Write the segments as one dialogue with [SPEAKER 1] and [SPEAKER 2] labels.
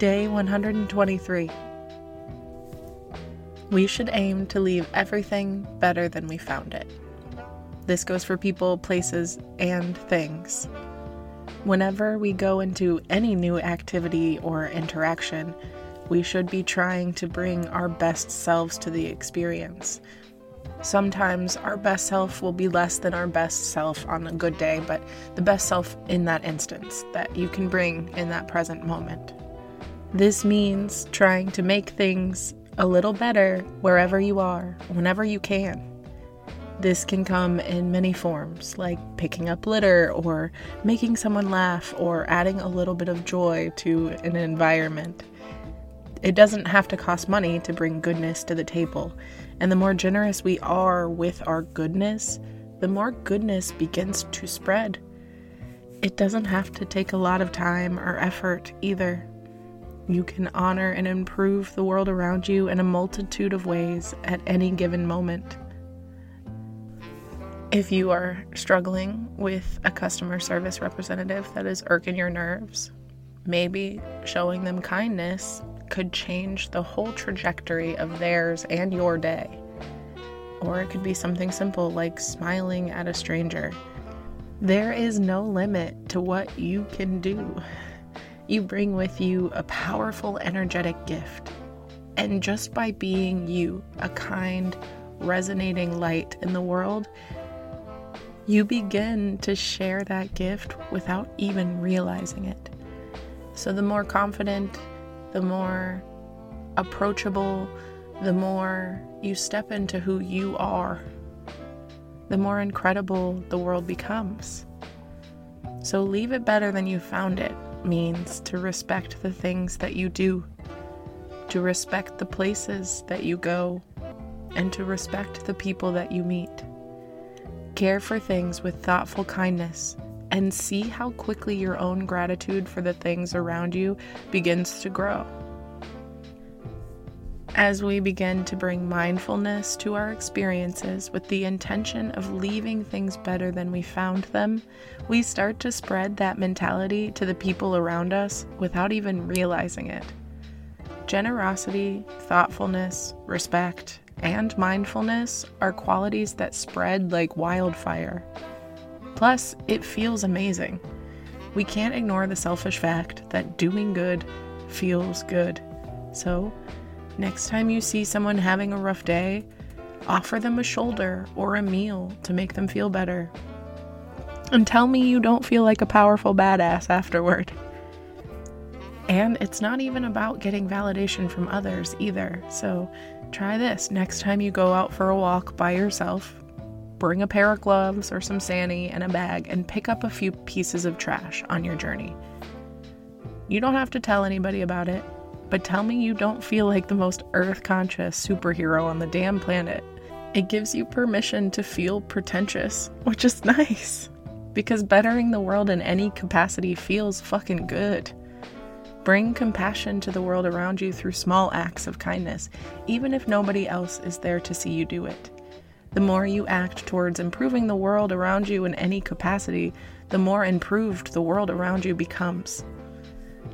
[SPEAKER 1] Day 123. We should aim to leave everything better than we found it. This goes for people, places, and things. Whenever we go into any new activity or interaction, we should be trying to bring our best selves to the experience. Sometimes our best self will be less than our best self on a good day, but the best self in that instance that you can bring in that present moment. This means trying to make things a little better wherever you are, whenever you can. This can come in many forms, like picking up litter, or making someone laugh, or adding a little bit of joy to an environment. It doesn't have to cost money to bring goodness to the table, and the more generous we are with our goodness, the more goodness begins to spread. It doesn't have to take a lot of time or effort either. You can honor and improve the world around you in a multitude of ways at any given moment. If you are struggling with a customer service representative that is irking your nerves, maybe showing them kindness could change the whole trajectory of theirs and your day. Or it could be something simple like smiling at a stranger. There is no limit to what you can do. You bring with you a powerful, energetic gift. And just by being you, a kind, resonating light in the world, you begin to share that gift without even realizing it. So, the more confident, the more approachable, the more you step into who you are, the more incredible the world becomes. So, leave it better than you found it means to respect the things that you do, to respect the places that you go, and to respect the people that you meet. Care for things with thoughtful kindness and see how quickly your own gratitude for the things around you begins to grow. As we begin to bring mindfulness to our experiences with the intention of leaving things better than we found them, we start to spread that mentality to the people around us without even realizing it. Generosity, thoughtfulness, respect, and mindfulness are qualities that spread like wildfire. Plus, it feels amazing. We can't ignore the selfish fact that doing good feels good. So, next time you see someone having a rough day, offer them a shoulder or a meal to make them feel better. And tell me you don't feel like a powerful badass afterward. And it's not even about getting validation from others either. So try this next time you go out for a walk by yourself. Bring a pair of gloves or some sani and a bag and pick up a few pieces of trash on your journey. You don't have to tell anybody about it, but tell me you don't feel like the most earth conscious superhero on the damn planet. It gives you permission to feel pretentious, which is nice. Because bettering the world in any capacity feels fucking good. Bring compassion to the world around you through small acts of kindness, even if nobody else is there to see you do it. The more you act towards improving the world around you in any capacity, the more improved the world around you becomes.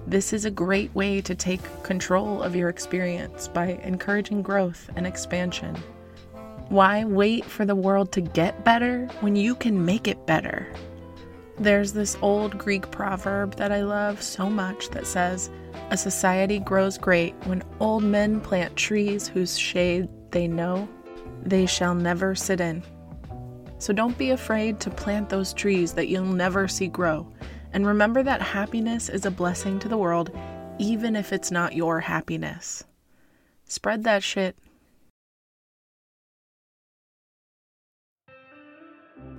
[SPEAKER 1] This is a great way to take control of your experience by encouraging growth and expansion. Why wait for the world to get better when you can make it better? There's this old Greek proverb that I love so much that says, A society grows great when old men plant trees whose shade they know they shall never sit in. So don't be afraid to plant those trees that you'll never see grow. And remember that happiness is a blessing to the world, even if it's not your happiness. Spread that shit.